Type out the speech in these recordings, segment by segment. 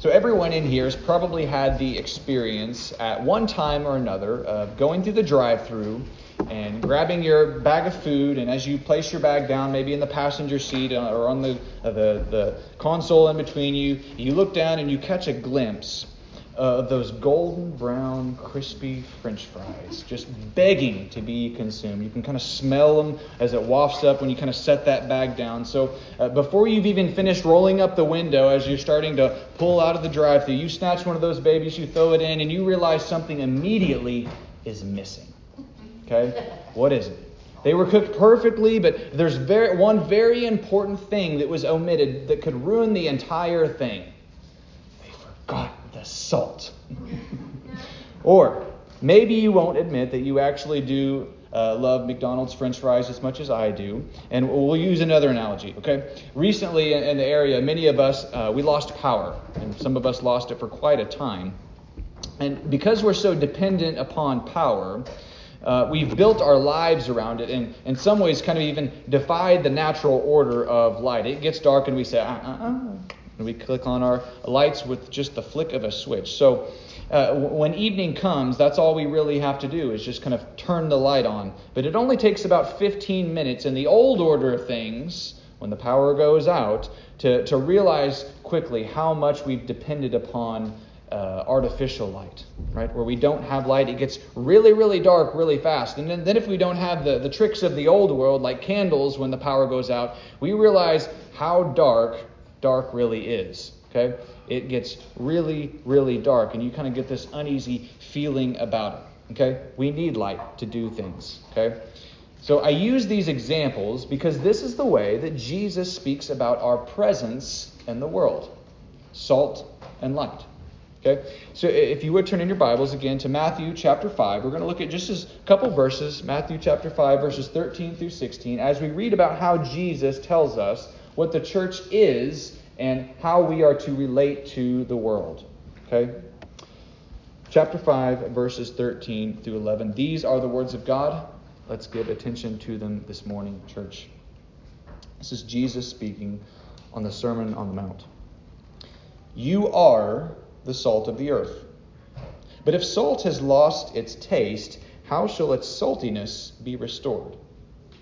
So everyone in here has probably had the experience at one time or another of going through the drive-through and grabbing your bag of food, and as you place your bag down, maybe in the passenger seat or on the the, the console in between you, you look down and you catch a glimpse of those golden brown, crispy French fries, just begging to be consumed. You can kind of smell them as it wafts up when you kind of set that bag down. So uh, before you've even finished rolling up the window, as you're starting to pull out of the drive-through, you snatch one of those babies, you throw it in, and you realize something immediately is missing. Okay, what is it? They were cooked perfectly, but there's very, one very important thing that was omitted that could ruin the entire thing. They forgot the salt. or maybe you won't admit that you actually do uh, love McDonald's French fries as much as I do. And we'll use another analogy, okay? Recently in, the area, many of us, uh, we lost power, and some of us lost it for quite a time. And because we're so dependent upon power, uh, we've built our lives around it and in some ways kind of even defied the natural order of light. It gets dark and we say, uh uh uh. And we click on our lights with just the flick of a switch. So uh, when evening comes, that's all we really have to do is just kind of turn the light on. But it only takes about 15 minutes in the old order of things, when the power goes out, to, to realize quickly how much we've depended upon uh, artificial light, right? Where we don't have light, it gets really, really dark really fast. And then, then if we don't have the, the tricks of the old world, like candles when the power goes out, we realize how dark dark really is. Okay? It gets really, really dark, and you kind of get this uneasy feeling about it. Okay? We need light to do things. Okay? So I use these examples because this is the way that Jesus speaks about our presence in the world salt and light. Okay? So if you would turn in your Bibles again to Matthew chapter 5, we're going to look at just a couple verses, Matthew chapter 5, verses 13 through 16, as we read about how Jesus tells us what the church is and how we are to relate to the world. Okay? Chapter 5, verses 13 through 11. These are the words of God. Let's give attention to them this morning, church. This is Jesus speaking on the Sermon on the Mount. You are the salt of the earth. But if salt has lost its taste, how shall its saltiness be restored?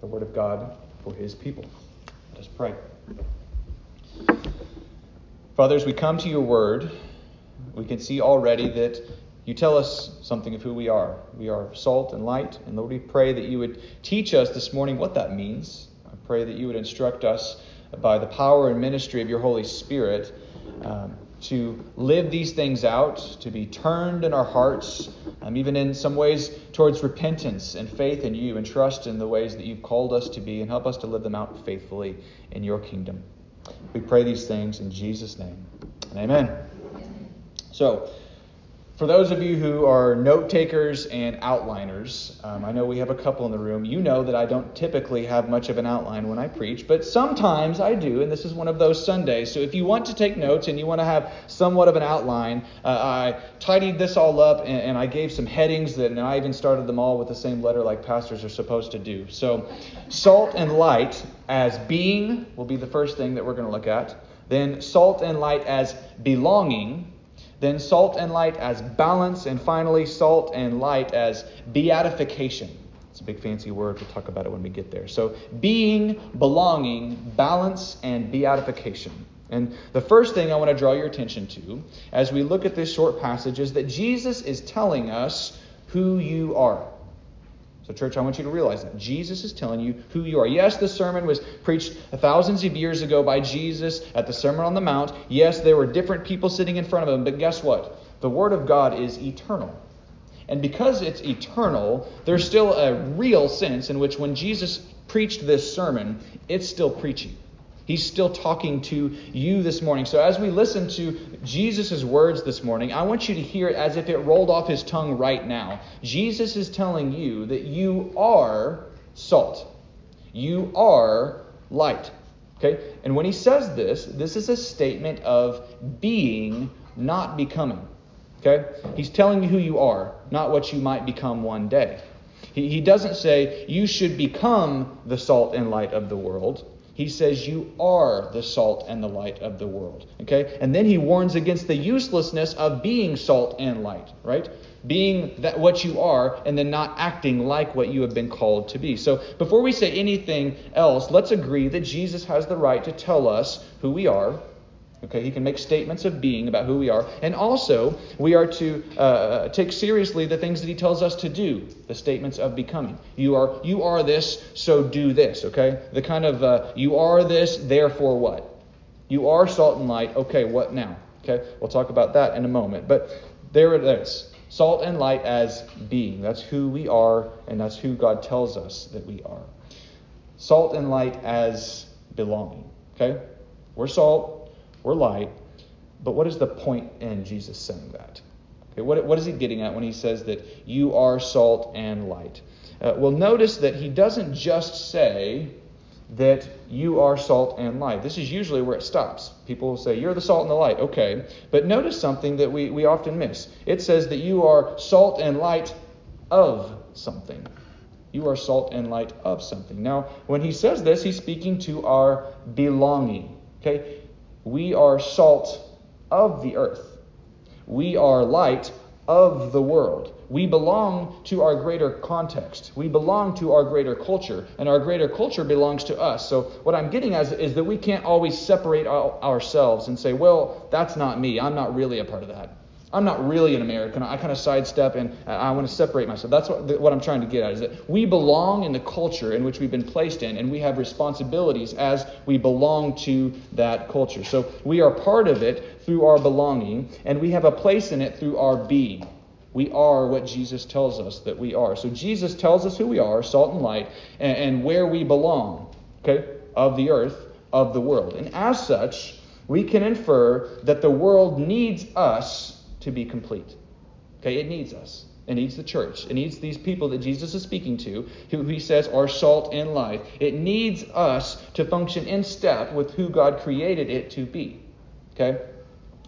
the word of God for his people. Let us pray. Fathers, we come to your word. We can see already that you tell us something of who we are. We are salt and light. And Lord, we pray that you would teach us this morning what that means. I pray that you would instruct us by the power and ministry of your Holy Spirit. Um, to live these things out, to be turned in our hearts, um, even in some ways towards repentance and faith in you and trust in the ways that you've called us to be, and help us to live them out faithfully in your kingdom. We pray these things in Jesus' name. Amen. So, for those of you who are note takers and outliners, um, I know we have a couple in the room. You know that I don't typically have much of an outline when I preach, but sometimes I do, and this is one of those Sundays. So if you want to take notes and you want to have somewhat of an outline, uh, I tidied this all up and, and, I gave some headings, that, and I even started them all with the same letter like pastors are supposed to do. So, salt and light as being will be the first thing that we're going to look at. Then, salt and light as belonging then salt and light as balance, and finally, salt and light as beatification. It's a big fancy word. We'll talk about it when we get there. So, being, belonging, balance, and beatification. And the first thing I want to draw your attention to as we look at this short passage is that Jesus is telling us who you are. So, church, I want you to realize that Jesus is telling you who you are. Yes, the sermon was preached thousands of years ago by Jesus at the Sermon on the Mount. Yes, there were different people sitting in front of him, but guess what? The Word of God is eternal. And because it's eternal, there's still a real sense in which when Jesus preached this sermon, it's still preaching. He's still talking to you this morning. So as we listen to Jesus' words this morning, I want you to hear it as if it rolled off his tongue right now. Jesus is telling you that you are salt. You are light. Okay? And when he says this, this is a statement of being, not becoming. Okay? He's telling you who you are, not what you might become one day. He, he doesn't say you should become the salt and light of the world. He says you are the salt and the light of the world. Okay? And then he warns against the uselessness of being salt and light, right? Being that what you are and then not acting like what you have been called to be. So before we say anything else, let's agree that Jesus has the right to tell us who we are Okay, he can make statements of being about who we are. And also, we are to uh, take seriously the things that he tells us to do, the statements of becoming. You are, you are this, so do this. Okay? The kind of, uh, you are this, therefore what? You are salt and light. Okay, what now? Okay, we'll talk about that in a moment. But there it is salt and light as being. That's who we are, and that's who God tells us that we are. Salt and light as belonging. Okay? We're salt, we're light. But what is the point in Jesus saying that? Okay, what, what is he getting at when he says that you are salt and light? Uh, well, notice that he doesn't just say that you are salt and light. This is usually where it stops. People will say, You're the salt and the light. Okay. But notice something that we, we often miss. It says that you are salt and light of something. You are salt and light of something. Now, when he says this, he's speaking to our belonging. Okay? We are salt of the earth. We are light of the world. We belong to our greater context. We belong to our greater culture, and our greater culture belongs to us. So, what I'm getting at is that we can't always separate ourselves and say, well, that's not me. I'm not really a part of that. I'm not really an American. I kind of sidestep and I want to separate myself. That's what, what I'm trying to get at is that we belong in the culture in which we've been placed in, and we have responsibilities as we belong to that culture. So we are part of it through our belonging, and we have a place in it through our being. We are what Jesus tells us that we are. So Jesus tells us who we are, salt and light, and, and where we belong, okay, of the earth, of the world. And as such, we can infer that the world needs us to be complete. Okay, it needs us. It needs the church. It needs these people that Jesus is speaking to, who he says are salt and light. It needs us to function in step with who God created it to be. Okay?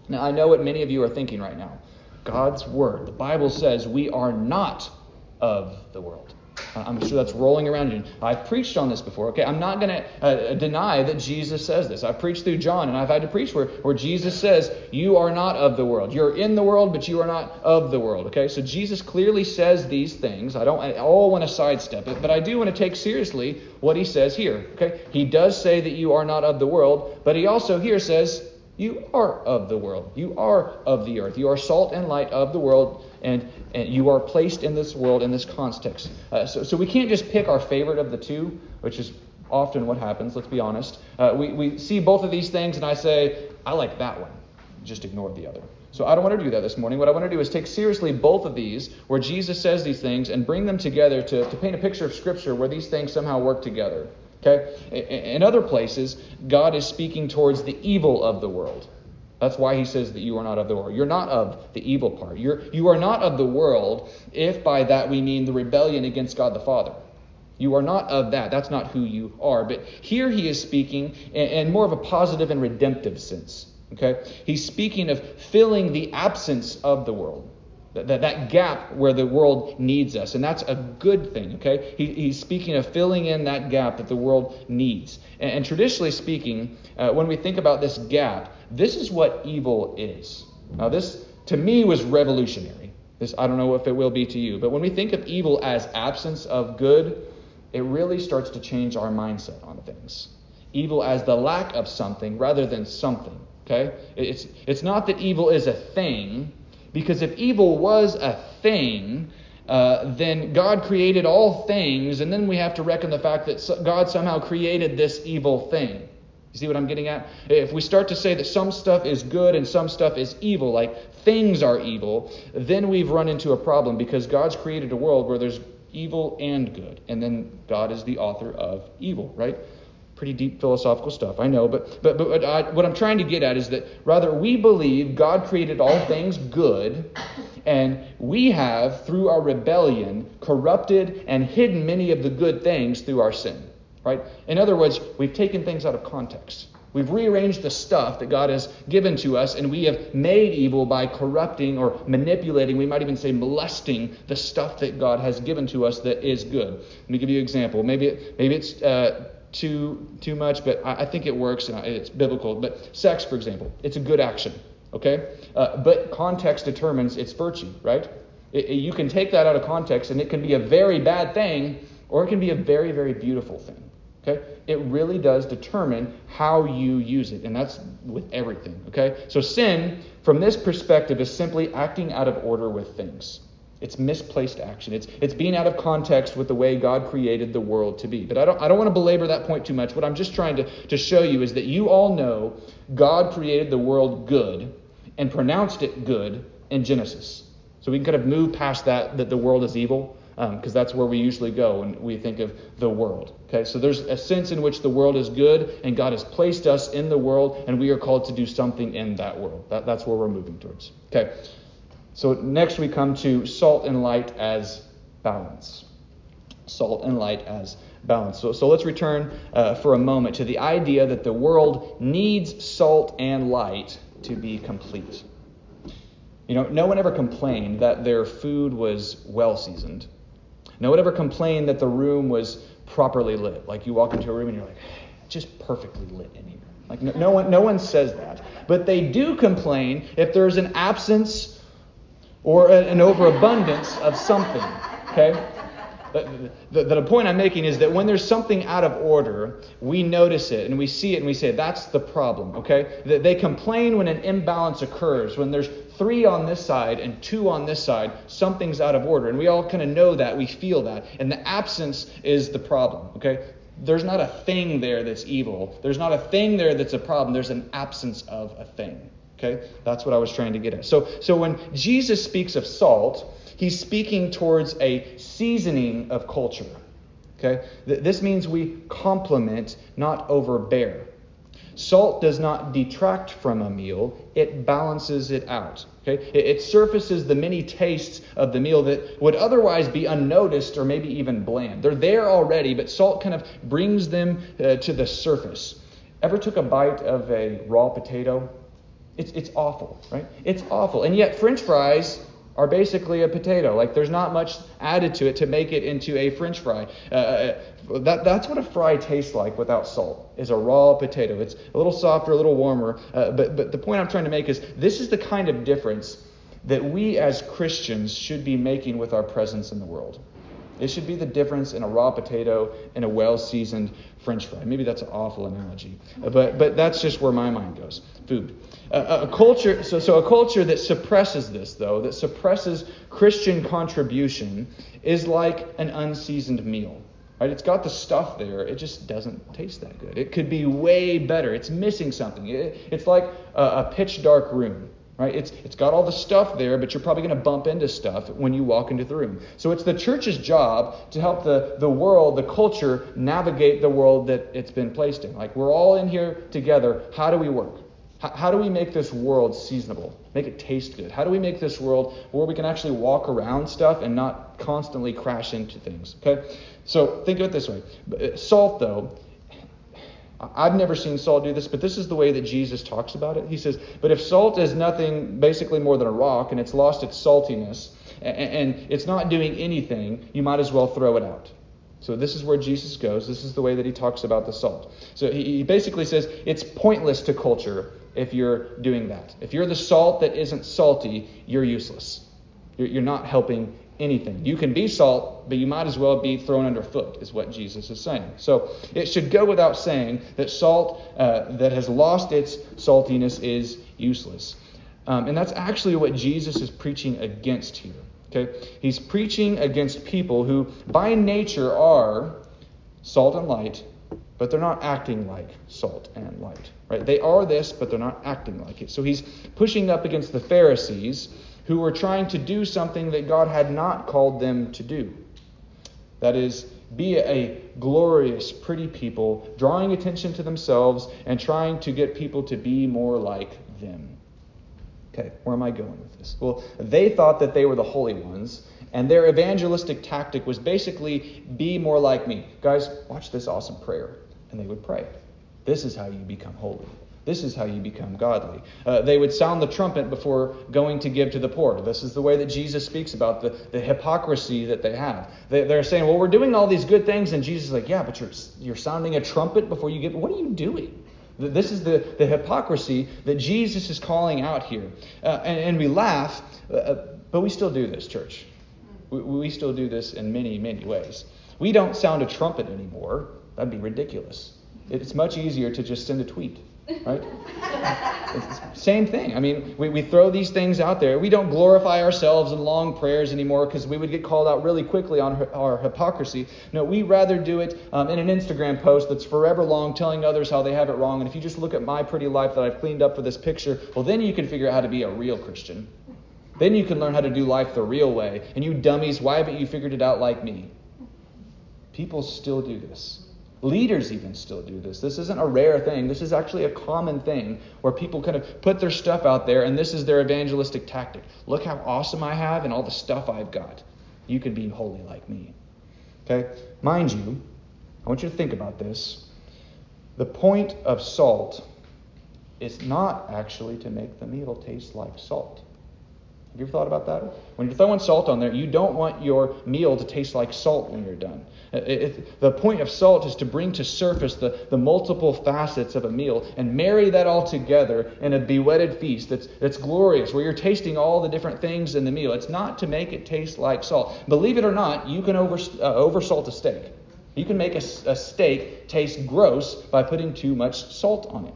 Now, I know what many of you are thinking right now. God's word, the Bible says we are not of the world. I'm sure that's rolling around you. I've preached on this before, okay? I'm not going to uh, deny that Jesus says this. I've preached through John, and I've had to preach where, where Jesus says, You are not of the world. You're in the world, but you are not of the world, okay? So Jesus clearly says these things. I don't all want to sidestep it, but I do want to take seriously what he says here, okay? He does say that you are not of the world, but he also here says, You are of the world. You are of the earth. You are salt and light of the world and, and you are placed in this world in this context. Uh, so, so we can't just pick our favorite of the two, which is often what happens, let's be honest. Uh, we, we see both of these things, and I say, I like that one. Just ignore the other. So I don't want to do that this morning. What I want to do is take seriously both of these, where Jesus says these things, and bring them together to, to paint a picture of Scripture where these things somehow work together. Okay? In other places, God is speaking towards the evil of the world. That's why he says that you are not of the world. You're not of the evil part. You're, you are not of the world, if by that we mean the rebellion against God the Father. You are not of that. That's not who you are. But here he is speaking in, in more of a positive and redemptive sense. Okay? He's speaking of filling the absence of the world. That, that, gap where the world needs us. And that's a good thing, okay? He, he's speaking of filling in that gap that the world needs. And, and traditionally speaking, uh, when we think about this gap, this is what evil is. Now, this to me was revolutionary. This I don't know if it will be to you, but when we think of evil as absence of good, it really starts to change our mindset on things. Evil as the lack of something rather than something. Okay? It's it's not that evil is a thing, because if evil was a thing, uh, then God created all things, and then we have to reckon the fact that God somehow created this evil thing. You see what I'm getting at? If we start to say that some stuff is good and some stuff is evil, like things are evil, then we've run into a problem because God's created a world where there's evil and good. And then God is the author of evil, right? Pretty deep philosophical stuff, I know, but, but, but I, what I'm trying to get at is that rather we believe God created all things good, and we have, through our rebellion, corrupted and hidden many of the good things through our sin. Right? In other words, we've taken things out of context. We've rearranged the stuff that God has given to us, and we have made evil by corrupting or manipulating, we might even say molesting, the stuff that God has given to us that is good. Let me give you an example. Maybe, maybe it's uh, too, too much, but I, I, think it works and it's biblical. But sex, for example, it's a good action, okay? Uh, but context determines its virtue, right? It, it, you can take that out of context, and it can be a very bad thing, or it can be a very, very beautiful thing. Okay? It really does determine how you use it, and that's with everything. Okay? So sin, from this perspective, is simply acting out of order with things. It's misplaced action. It's, it's being out of context with the way God created the world to be. But I don't, I don't want to belabor that point too much. What I'm just trying to, to show you is that you all know God created the world good and pronounced it good in Genesis. So we can kind of move past that, that the world is evil because um, that's where we usually go when we think of the world. Okay, so there's a sense in which the world is good, and God has placed us in the world, and we are called to do something in that world. That, that's where we're moving towards. Okay, so next we come to salt and light as balance. Salt and light as balance. So, so let's return uh, for a moment to the idea that the world needs salt and light to be complete. You know, no one ever complained that their food was well seasoned. No one ever complained that the room was properly lit. Like you walk into a room and you're like, just perfectly lit in here. Like no, no one, no one says that. But they do complain if there's an absence or an overabundance of something. Okay? The, the, the, point I'm making is that when there's something out of order, we notice it and we see it and we say, that's the problem, okay? They complain when an imbalance occurs, when there's three on this side and two on this side, something's out of order. And we all kind of know that, we feel that. And the absence is the problem, okay? There's not a thing there that's evil. There's not a thing there that's a problem. There's an absence of a thing. Okay? That's what I was trying to get at. So, so when Jesus speaks of salt, he's speaking towards a seasoning of culture. Okay? This means we complement, not overbear. Salt does not detract from a meal, it balances it out. Okay? It, surfaces the many tastes of the meal that would otherwise be unnoticed or maybe even bland. They're there already, but salt kind of brings them uh, to the surface. Ever took a bite of a raw potato? It's, it's awful, right? It's awful. And yet, french fries are basically a potato. Like there's not much added to it to make it into a French fry. Uh, uh, that, that's what a fry tastes like without salt. Is a raw potato. It's a little softer, a little warmer. Uh, but but the point I'm trying to make is this is the kind of difference that we as Christians should be making with our presence in the world. It should be the difference in a raw potato and a well-seasoned French fry. Maybe that's an awful analogy, but but that's just where my mind goes. Food. A, a culture. So so a culture that suppresses this, though, that suppresses Christian contribution, is like an unseasoned meal. Right? It's got the stuff there. It just doesn't taste that good. It could be way better. It's missing something. It, it's like a, a pitch dark room. Right? It's, it's got all the stuff there, but you're probably going to bump into stuff when you walk into the room. So it's the church's job to help the, the world, the culture, navigate the world that it's been placed in. Like we're all in here together. How do we work? How, do we make this world seasonable? Make it taste good? How do we make this world where we can actually walk around stuff and not constantly crash into things? Okay? So think of it this way. Uh, salt, though, I've never seen salt do this, but this is the way that Jesus talks about it. He says, But if salt is nothing basically more than a rock and it's lost its saltiness and it's not doing anything, you might as well throw it out. So this is where Jesus goes. This is the way that he talks about the salt. So he basically says it's pointless to culture if you're doing that. If you're the salt that isn't salty, you're useless. You're not helping anything. You can be salt, but you might as well be thrown underfoot, is what Jesus is saying. So it should go without saying that salt uh, that has lost its saltiness is useless. Um, and that's actually what Jesus is preaching against here. Okay? He's preaching against people who, by nature, are salt and light, but they're not acting like salt and light. Right? They are this, but they're not acting like it. So he's pushing up against the Pharisees who were trying to do something that God had not called them to do. That is, be a glorious, pretty people, drawing attention to themselves and trying to get people to be more like them. Okay, where am I going with this? Well, they thought that they were the holy ones, and their evangelistic tactic was basically be more like me. Guys, watch this awesome prayer. And they would pray. This is how you become holy. This is how you become godly. Uh, they would sound the trumpet before going to give to the poor. This is the way that Jesus speaks about the, the hypocrisy that they have. They, they're saying, well, we're doing all these good things, and Jesus is like, yeah, but you're, you're sounding a trumpet before you give. What are you doing? This is the, the hypocrisy that Jesus is calling out here. Uh, and, and, we laugh, uh, uh, but we still do this, church. We, we still do this in many, many ways. We don't sound a trumpet anymore. That'd be ridiculous. It's much easier to just send a tweet right? same thing. I mean, we, we throw these things out there. We don't glorify ourselves in long prayers anymore because we would get called out really quickly on our hypocrisy. No, we rather do it um, in an Instagram post that's forever long telling others how they have it wrong. And if you just look at my pretty life that I've cleaned up for this picture, well, then you can figure out how to be a real Christian. Then you can learn how to do life the real way. And you dummies, why haven't you figured it out like me? People still do this. Leaders even still do this. This isn't a rare thing. This is actually a common thing where people kind of put their stuff out there and this is their evangelistic tactic. Look how awesome I have and all the stuff I've got. You could be holy like me. Okay? Mind you, I want you to think about this. The point of salt is not actually to make the meal taste like salt. Have you ever thought about that? When you're throwing salt on there, you don't want your meal to taste like salt when you're done. It, it, the point of salt is to bring to surface the, the multiple facets of a meal and marry that all together in a bewetted feast that's, that's glorious, where you're tasting all the different things in the meal. It's not to make it taste like salt. Believe it or not, you can over, uh, oversalt a steak. You can make a, a steak taste gross by putting too much salt on it.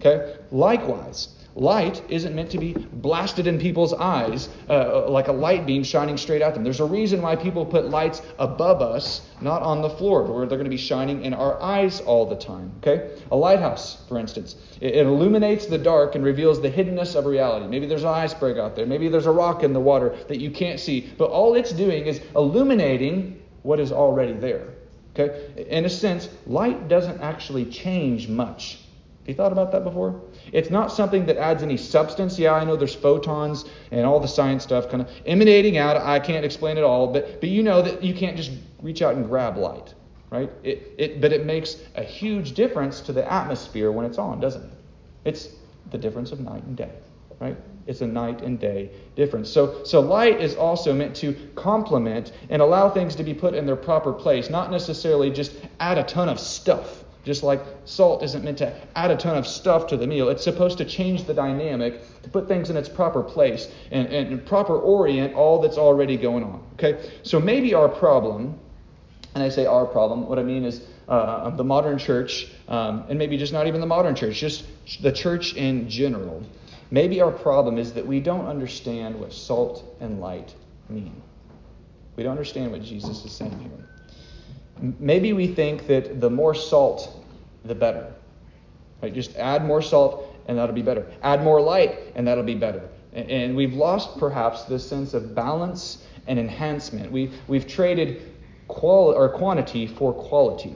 Okay? Likewise, Light isn't meant to be blasted in people's eyes uh, like a light beam shining straight at them. There's a reason why people put lights above us, not on the floor, where they're going to be shining in our eyes all the time. Okay? A lighthouse, for instance, it, it illuminates the dark and reveals the hiddenness of reality. Maybe there's an iceberg out there. Maybe there's a rock in the water that you can't see. But all it's doing is illuminating what is already there. Okay? In a sense, light doesn't actually change much. Have you thought about that before? It's not something that adds any substance. Yeah, I know there's photons and all the science stuff kind of emanating out. I can't explain it all, but but you know that you can't just reach out and grab light, right? It, it but it makes a huge difference to the atmosphere when it's on, doesn't it? It's the difference of night and day, right? It's a night and day difference. So, so light is also meant to complement and allow things to be put in their proper place, not necessarily just add a ton of stuff just like salt isn't meant to add a ton of stuff to the meal, it's supposed to change the dynamic, to put things in its proper place and, and proper orient all that's already going on. Okay? So maybe our problem, and I say our problem, what I mean is uh, the modern church, um, and maybe just not even the modern church, just the church in general. Maybe our problem is that we don't understand what salt and light mean. We don't understand what Jesus is saying here. Maybe we think that the more salt, the better. Right? Just add more salt and that'll be better. Add more light and that'll be better. And we've lost perhaps this sense of balance and enhancement. We, we've traded qual- or quantity for quality.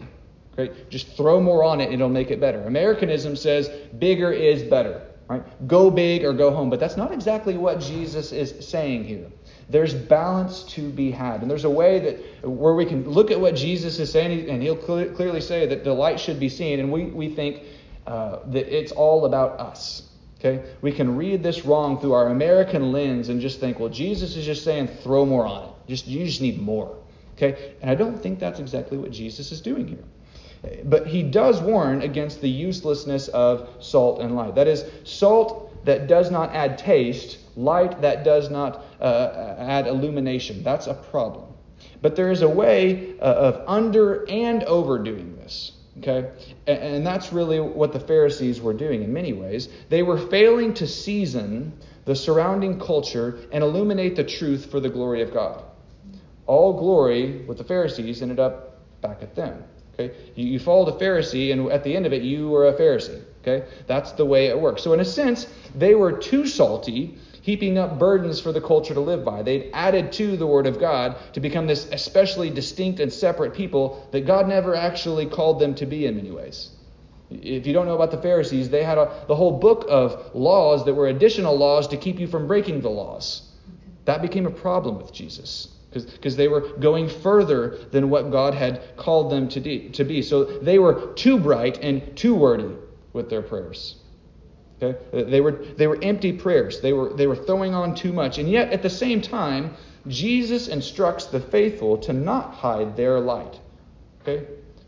Right? Just throw more on it it'll make it better. Americanism says bigger is better. Right? Go big or go home. But that's not exactly what Jesus is saying here. There's balance to be had. And there's a way that where we can look at what Jesus is saying, and he'll cl- clearly say that the light should be seen, and we, we think uh, that it's all about us. Okay? We can read this wrong through our American lens and just think, well, Jesus is just saying throw more on it. Just you just need more. Okay? And I don't think that's exactly what Jesus is doing here. But he does warn against the uselessness of salt and light. That is, salt that does not add taste light that does not uh, add illumination. That's a problem. But there is a way uh, of under and overdoing this. Okay? And, that's really what the Pharisees were doing in many ways. They were failing to season the surrounding culture and illuminate the truth for the glory of God. All glory with the Pharisees ended up back at them. Okay? You followed a Pharisee, and at the end of it, you were a Pharisee. Okay? That's the way it works. So, in a sense, they were too salty heaping up burdens for the culture to live by. They'd added to the Word of God to become this especially distinct and separate people that God never actually called them to be in many ways. If you don't know about the Pharisees, they had a, the whole book of laws that were additional laws to keep you from breaking the laws. That became a problem with Jesus because they were going further than what God had called them to, de- to be. So they were too bright and too wordy with their prayers. Okay? They were, they were empty prayers. They were, they were throwing on too much. And yet, at the same time, Jesus instructs the faithful to not hide their light. Okay?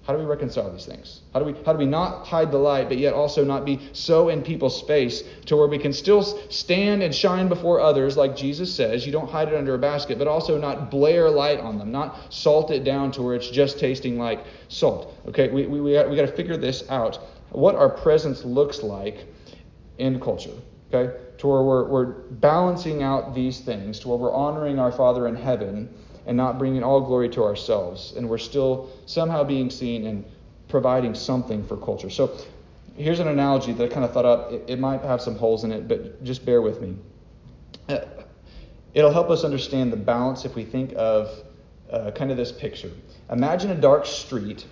How do we reconcile these things? How do we how do we not hide the light, but yet also not be so in people's space to where we can still stand and shine before others, like Jesus says? You don't hide it under a basket, but also not blare light on them, not salt it down to where it's just tasting like salt. Okay, we we we got, we got to figure this out. What our presence looks like in culture. Okay, to where we're we're balancing out these things, to where we're honoring our Father in heaven and not bringing all glory to ourselves. And we're still somehow being seen and providing something for culture. So here's an analogy that I kind of thought up. It, it might have some holes in it, but just bear with me. Uh, it'll help us understand the balance if we think of uh, kind of this picture. Imagine a dark street,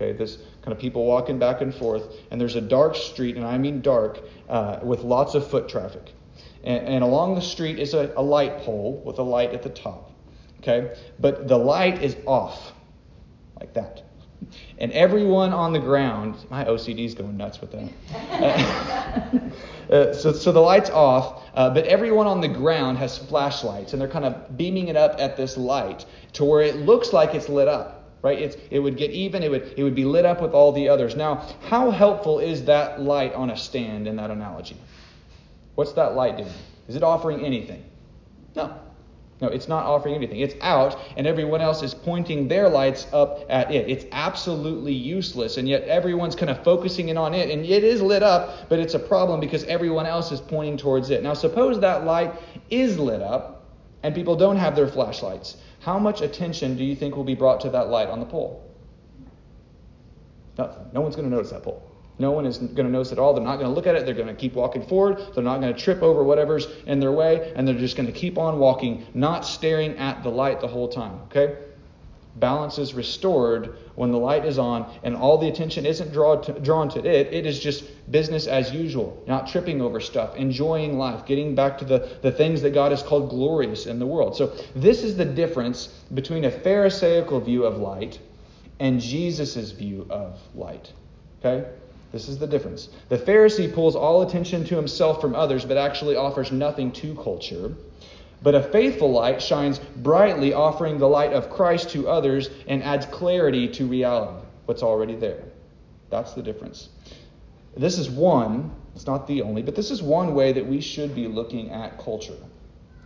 okay, this kind of people walking back and forth, and there's a dark street, and I mean dark, uh, with lots of foot traffic. And, and along the street is a, a light pole with a light at the top. Okay? But the light is off, like that. And everyone on the ground, my OCD is going nuts with that. uh, so, so the light's off, uh, but everyone on the ground has flashlights, and they're kind of beaming it up at this light to where it looks like it's lit up. Right? It's, it would get even. It would, it would be lit up with all the others. Now, how helpful is that light on a stand in that analogy? What's that light doing? Is it offering anything? No. No, it's not offering anything. It's out, and everyone else is pointing their lights up at it. It's absolutely useless, and yet everyone's kind of focusing in on it, and it is lit up, but it's a problem because everyone else is pointing towards it. Now, suppose that light is lit up, and people don't have their flashlights. How much attention do you think will be brought to that light on the pole? Nothing. No one's going to notice that pole. No one is going to notice at all. They're not going to look at it. They're going to keep walking forward. They're not going to trip over whatever's in their way, and they're just going to keep on walking, not staring at the light the whole time. Okay? Balance is restored when the light is on and all the attention isn't drawn to, drawn to it. It is just business as usual, not tripping over stuff, enjoying life, getting back to the, the things that God has called glorious in the world. So, this is the difference between a Pharisaical view of light and Jesus' view of light. Okay? This is the difference. The Pharisee pulls all attention to himself from others, but actually offers nothing to culture. But a faithful light shines brightly, offering the light of Christ to others and adds clarity to reality, what's already there. That's the difference. This is one, it's not the only, but this is one way that we should be looking at culture.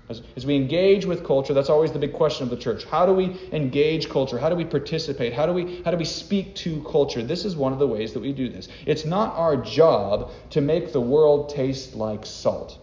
As, as, we engage with culture, that's always the big question of the church. How do we engage culture? How do we participate? How do we, how do we speak to culture? This is one of the ways that we do this. It's not our job to make the world taste like salt.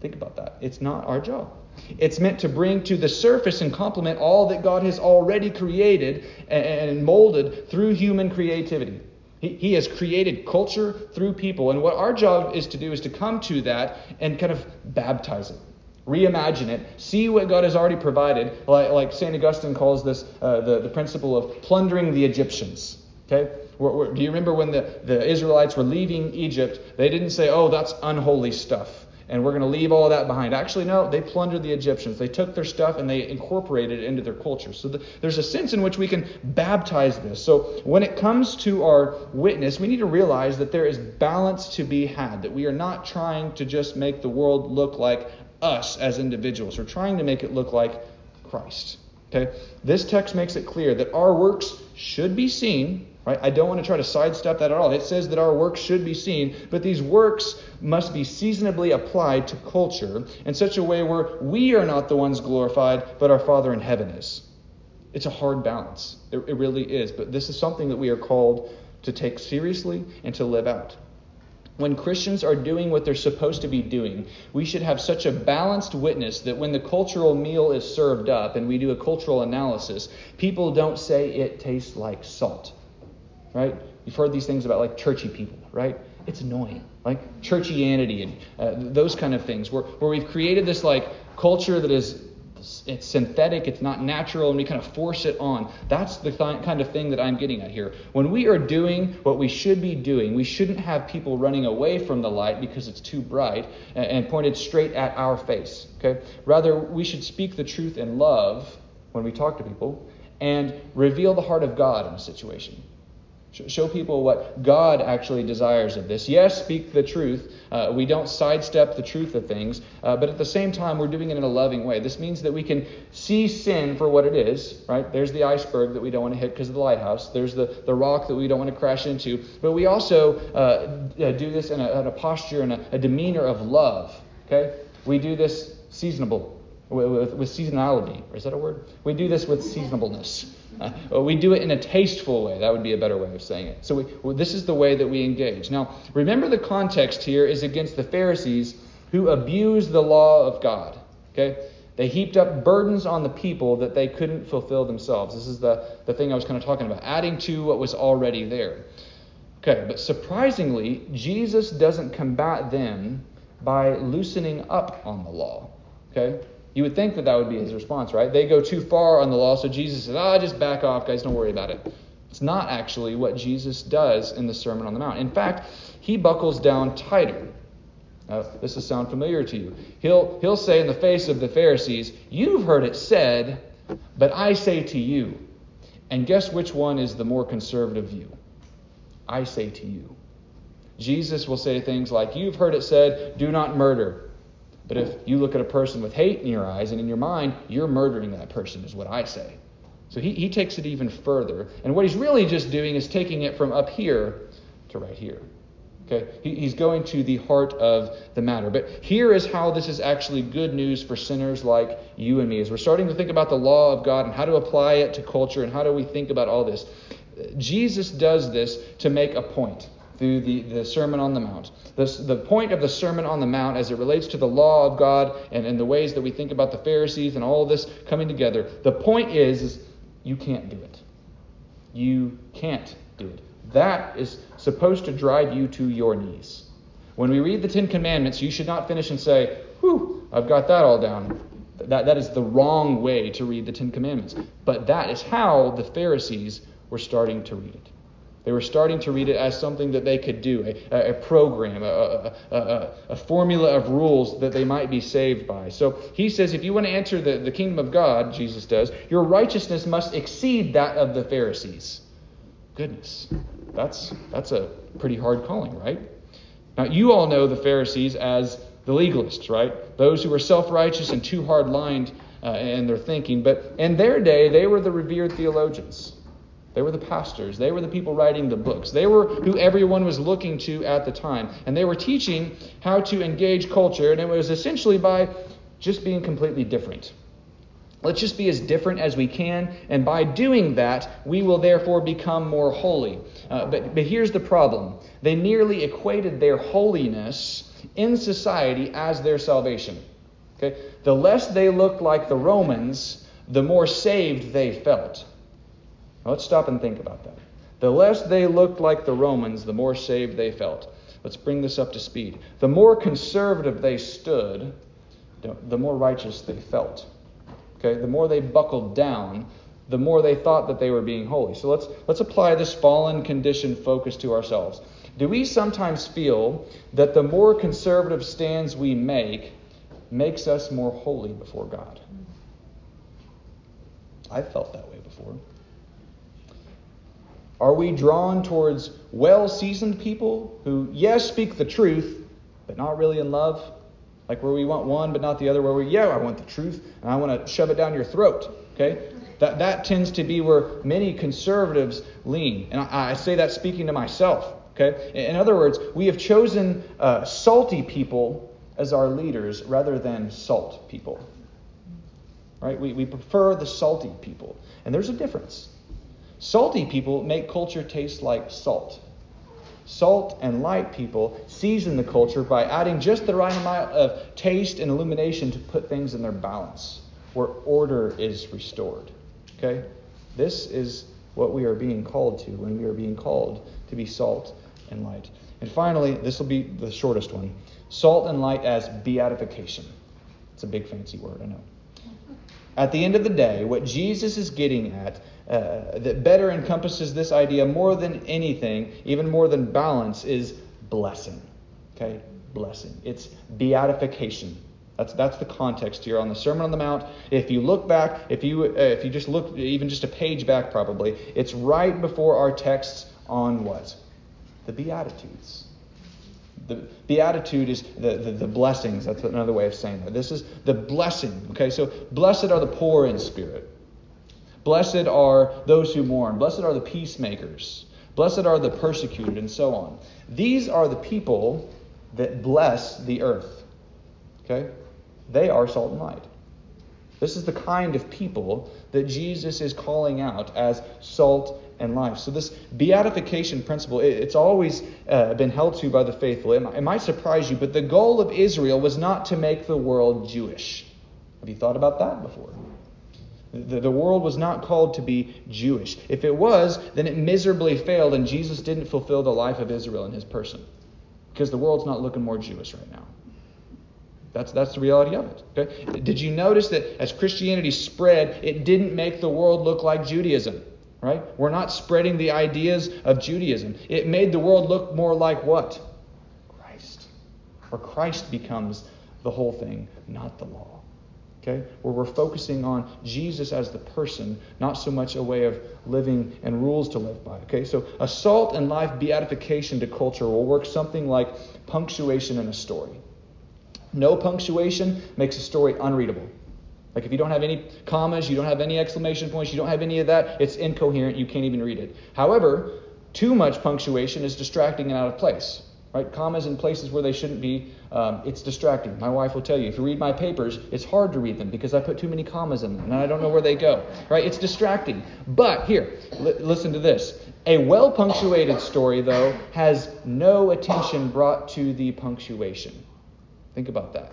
Think about that. It's not our job. It's meant to bring to the surface and complement all that God has already created and molded through human creativity. He, has created culture through people. And what our job is to do is to come to that and kind of baptize it reimagine it, see what God has already provided, like, like St. Augustine calls this uh, the, the principle of plundering the Egyptians. Okay? Where, where, do you remember when the, the Israelites were leaving Egypt? They didn't say, oh, that's unholy stuff and we're going to leave all that behind. Actually, no, they plundered the Egyptians. They took their stuff and they incorporated it into their culture. So the, there's a sense in which we can baptize this. So when it comes to our witness, we need to realize that there is balance to be had, that we are not trying to just make the world look like us as individuals. We're trying to make it look like Christ. Okay? This text makes it clear that our works should be seen, right? I don't want to try to sidestep that at all. It says that our works should be seen, but these works must be seasonably applied to culture in such a way where we are not the ones glorified, but our Father in heaven is. It's a hard balance. It, it really is. But this is something that we are called to take seriously and to live out. When Christians are doing what they're supposed to be doing, we should have such a balanced witness that when the cultural meal is served up and we do a cultural analysis, people don't say it tastes like salt. Right? You've heard these things about like churchy people, right? it's annoying. Like churchianity and uh, those kind of things, where, where we've created this like culture that is it's synthetic, it's not natural, and we kind of force it on. That's the th- kind of thing that I'm getting at here. When we are doing what we should be doing, we shouldn't have people running away from the light because it's too bright and, and pointed straight at our face. Okay? Rather, we should speak the truth in love when we talk to people and reveal the heart of God in a situation. Show people what God actually desires of this. Yes, speak the truth. Uh, we don't sidestep the truth of things, uh, but at the same time, we're doing it in a loving way. This means that we can see sin for what it is, right? There's the iceberg that we don't want to hit because of the lighthouse. There's the, the rock that we don't want to crash into. But we also uh, do this in a, in a posture and a, a, demeanor of love, okay? We do this seasonable, with, with, seasonality. Is that a word? We do this with seasonableness. Uh, we do it in a tasteful way. That would be a better way of saying it. So we, well, this is the way that we engage. Now, remember the context here is against the Pharisees who abused the law of God. Okay? They heaped up burdens on the people that they couldn't fulfill themselves. This is the, the thing I was kind of talking about, adding to what was already there. Okay, but surprisingly, Jesus doesn't combat them by loosening up on the law. Okay? You would think that that would be his response, right? They go too far on the law, so Jesus says, ah, just back off, guys, don't worry about it. It's not actually what Jesus does in the Sermon on the Mount. In fact, he buckles down tighter. This will sound familiar to you. He'll, he'll say in the face of the Pharisees, You've heard it said, but I say to you. And guess which one is the more conservative view? I say to you. Jesus will say things like, You've heard it said, do not murder. But if you look at a person with hate in your eyes and in your mind, you're murdering that person, is what I say. So he, he takes it even further. And what he's really just doing is taking it from up here to right here. Okay? He, he's going to the heart of the matter. But here is how this is actually good news for sinners like you and me. As we're starting to think about the law of God and how to apply it to culture and how do we think about all this, Jesus does this to make a point through the, the Sermon on the Mount. This, the point of the Sermon on the Mount, as it relates to the law of God and, and the ways that we think about the Pharisees and all this coming together, the point is, is you can't do it. You can't do it. That is supposed to drive you to your knees. When we read the Ten Commandments, you should not finish and say, Whew, I've got that all down. That, that is the wrong way to read the Ten Commandments. But that is how the Pharisees were starting to read it. They were starting to read it as something that they could do, a, a program, a, a, a, formula of rules that they might be saved by. So he says, if you want to enter the, the kingdom of God, Jesus does, your righteousness must exceed that of the Pharisees. Goodness, that's, that's a pretty hard calling, right? Now, you all know the Pharisees as the legalists, right? Those who were self righteous and too hard lined uh, in their thinking. But in their day, they were the revered theologians. They were the pastors. They were the people writing the books. They were who everyone was looking to at the time. And they were teaching how to engage culture, and it was essentially by just being completely different. Let's just be as different as we can, and by doing that, we will therefore become more holy. Uh, but, but here's the problem they nearly equated their holiness in society as their salvation. Okay? The less they looked like the Romans, the more saved they felt. Now let's stop and think about that. The less they looked like the Romans, the more saved they felt. Let's bring this up to speed. The more conservative they stood, the more righteous they felt. Okay, the more they buckled down, the more they thought that they were being holy. So let's let's apply this fallen condition focus to ourselves. Do we sometimes feel that the more conservative stands we make makes us more holy before God? I've felt that way before. Are we drawn towards well seasoned people who, yes, speak the truth, but not really in love? Like where we want one but not the other, where we, yeah, I want the truth and I want to shove it down your throat. Okay? That, that tends to be where many conservatives lean. And I, I say that speaking to myself. Okay? In other words, we have chosen uh, salty people as our leaders rather than salt people. Right? We, we prefer the salty people. And there's a difference. Salty people make culture taste like salt. Salt and light people season the culture by adding just the right amount of taste and illumination to put things in their balance, where order is restored. Okay? This is what we are being called to when we are being called to be salt and light. And finally, this will be the shortest one salt and light as beatification. It's a big fancy word, I know. At the end of the day, what Jesus is getting at uh, that better encompasses this idea more than anything, even more than balance, is blessing. Okay? Blessing. It's beatification. That's, that's the context here on the Sermon on the Mount. If you look back, if you, uh, if you just look even just a page back, probably, it's right before our texts on what? The Beatitudes. The beatitude is the, the, the, blessings. That's another way of saying that. This is the blessing. Okay, so blessed are the poor in spirit. Blessed are those who mourn. Blessed are the peacemakers. Blessed are the persecuted, and so on. These are the people that bless the earth. Okay? They are salt and light. This is the kind of people that Jesus is calling out as salt and light. So, this beatification principle, it's always uh, been held to by the faithful. It it might surprise you, but the goal of Israel was not to make the world Jewish. Have you thought about that before? The, the world was not called to be Jewish. If it was, then it miserably failed, and Jesus didn't fulfill the life of Israel in his person. Because the world's not looking more Jewish right now. That's, that's the reality of it. Okay? Did you notice that as Christianity spread, it didn't make the world look like Judaism? Right? We're not spreading the ideas of Judaism. It made the world look more like what? Christ. Where Christ becomes the whole thing, not the law. Okay? Where we're focusing on Jesus as the person, not so much a way of living and rules to live by. Okay? So a salt and light beatification to culture will work something like punctuation in a story. No punctuation makes a story unreadable. Like if you don't have any commas, you don't have any exclamation points, you don't have any of that, it's incoherent, you can't even read it. However, too much punctuation is distracting and out of place. Right? Commas in places where they shouldn't be, um, it's distracting. My wife will tell you, if you read my papers, it's hard to read them because I put too many commas in them and I don't know where they go. Right? It's distracting. But here, li- listen to this. A well punctuated story, though, has no attention brought to the punctuation. Think about that.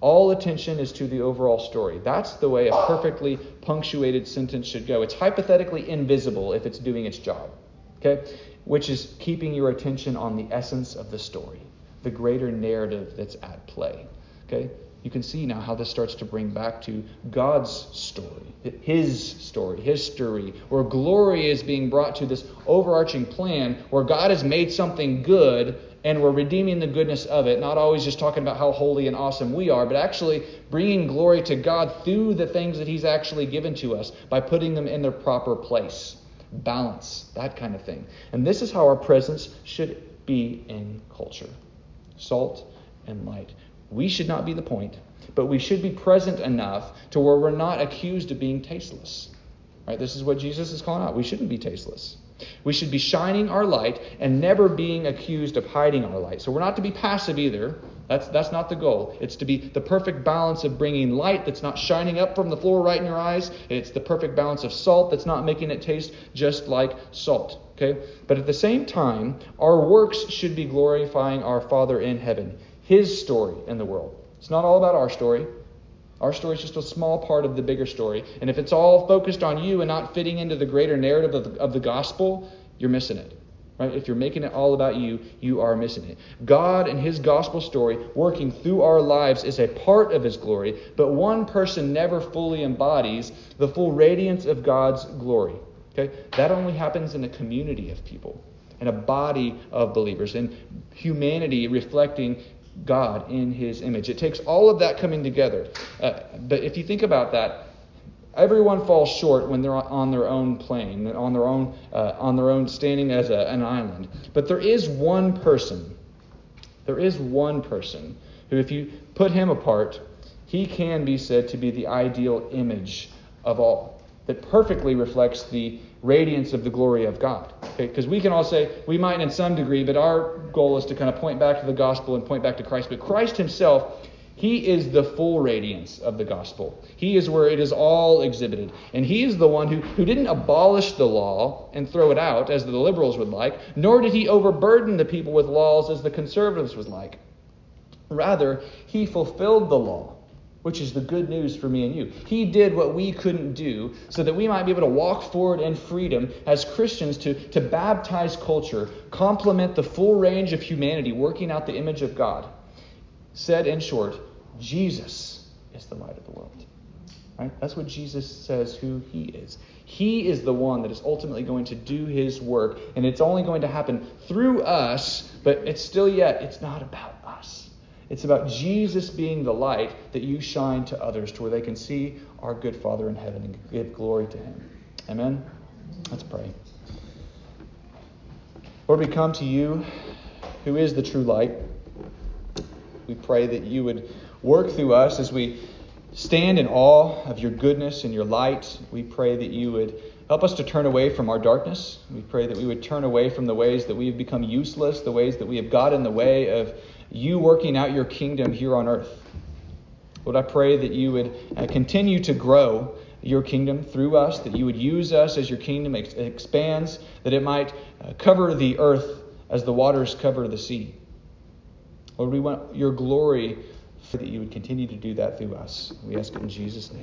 All attention is to the overall story. That's the way a perfectly punctuated sentence should go. It's hypothetically invisible if it's doing its job. Okay? Which is keeping your attention on the essence of the story, the greater narrative that's at play. Okay? You can see now how this starts to bring back to God's story, His story, history, where glory is being brought to this overarching plan where God has made something good and we're redeeming the goodness of it, not always just talking about how holy and awesome we are, but actually bringing glory to God through the things that He's actually given to us by putting them in their proper place. Balance, that kind of thing. And this is how our presence should be in culture salt and light. We should not be the point, but we should be present enough to where we're not accused of being tasteless. Right? This is what Jesus is calling out. We shouldn't be tasteless. We should be shining our light and never being accused of hiding our light. So we're not to be passive either. That's, that's not the goal. It's to be the perfect balance of bringing light that's not shining up from the floor right in your eyes. It's the perfect balance of salt that's not making it taste just like salt. Okay? But at the same time, our works should be glorifying our Father in heaven, His story in the world. It's not all about our story. Our story is just a small part of the bigger story. And if it's all focused on you and not fitting into the greater narrative of the, of the gospel, you're missing it. Right? If you're making it all about you, you are missing it. God and His gospel story working through our lives is a part of His glory, but one person never fully embodies the full radiance of God's glory. Okay? That only happens in a community of people, in a body of believers, in humanity reflecting God in his image. It takes all of that coming together. Uh, but if you think about that, everyone falls short when they're on their own plane, on their own, uh, on their own standing as a, an island. But there is one person, there is one person who, if you put him apart, he can be said to be the ideal image of all, that perfectly reflects the radiance of the glory of God. Because okay? we can all say, we might in some degree, but our goal is to kind of point back to the gospel and point back to Christ. But Christ himself, he is the full radiance of the gospel. He is where it is all exhibited. And he is the one who, who didn't abolish the law and throw it out, as the liberals would like, nor did he overburden the people with laws, as the conservatives would like. Rather, he fulfilled the law which is the good news for me and you. He did what we couldn't do so that we might be able to walk forward in freedom as Christians to, to baptize culture, complement the full range of humanity, working out the image of God. Said in short, Jesus is the light of the world. Right? That's what Jesus says who he is. He is the one that is ultimately going to do his work, and it's only going to happen through us, but it's still yet, it's not about us. It's about Jesus being the light that you shine to others to where they can see our good Father in heaven and give glory to him. Amen? Let's pray. Lord, we come to you who is the true light. We pray that you would work through us as we stand in awe of your goodness and your light. We pray that you would help us to turn away from our darkness. We pray that we would turn away from the ways that we have become useless, the ways that we have got in the way of you working out your kingdom here on earth. Lord, I pray that you would uh, continue to grow your kingdom through us, that you would use us as your kingdom ex- expands, that it might uh, cover the earth as the waters cover the sea. Lord, we want your glory that you would continue to do that through us. We ask it in Jesus' name.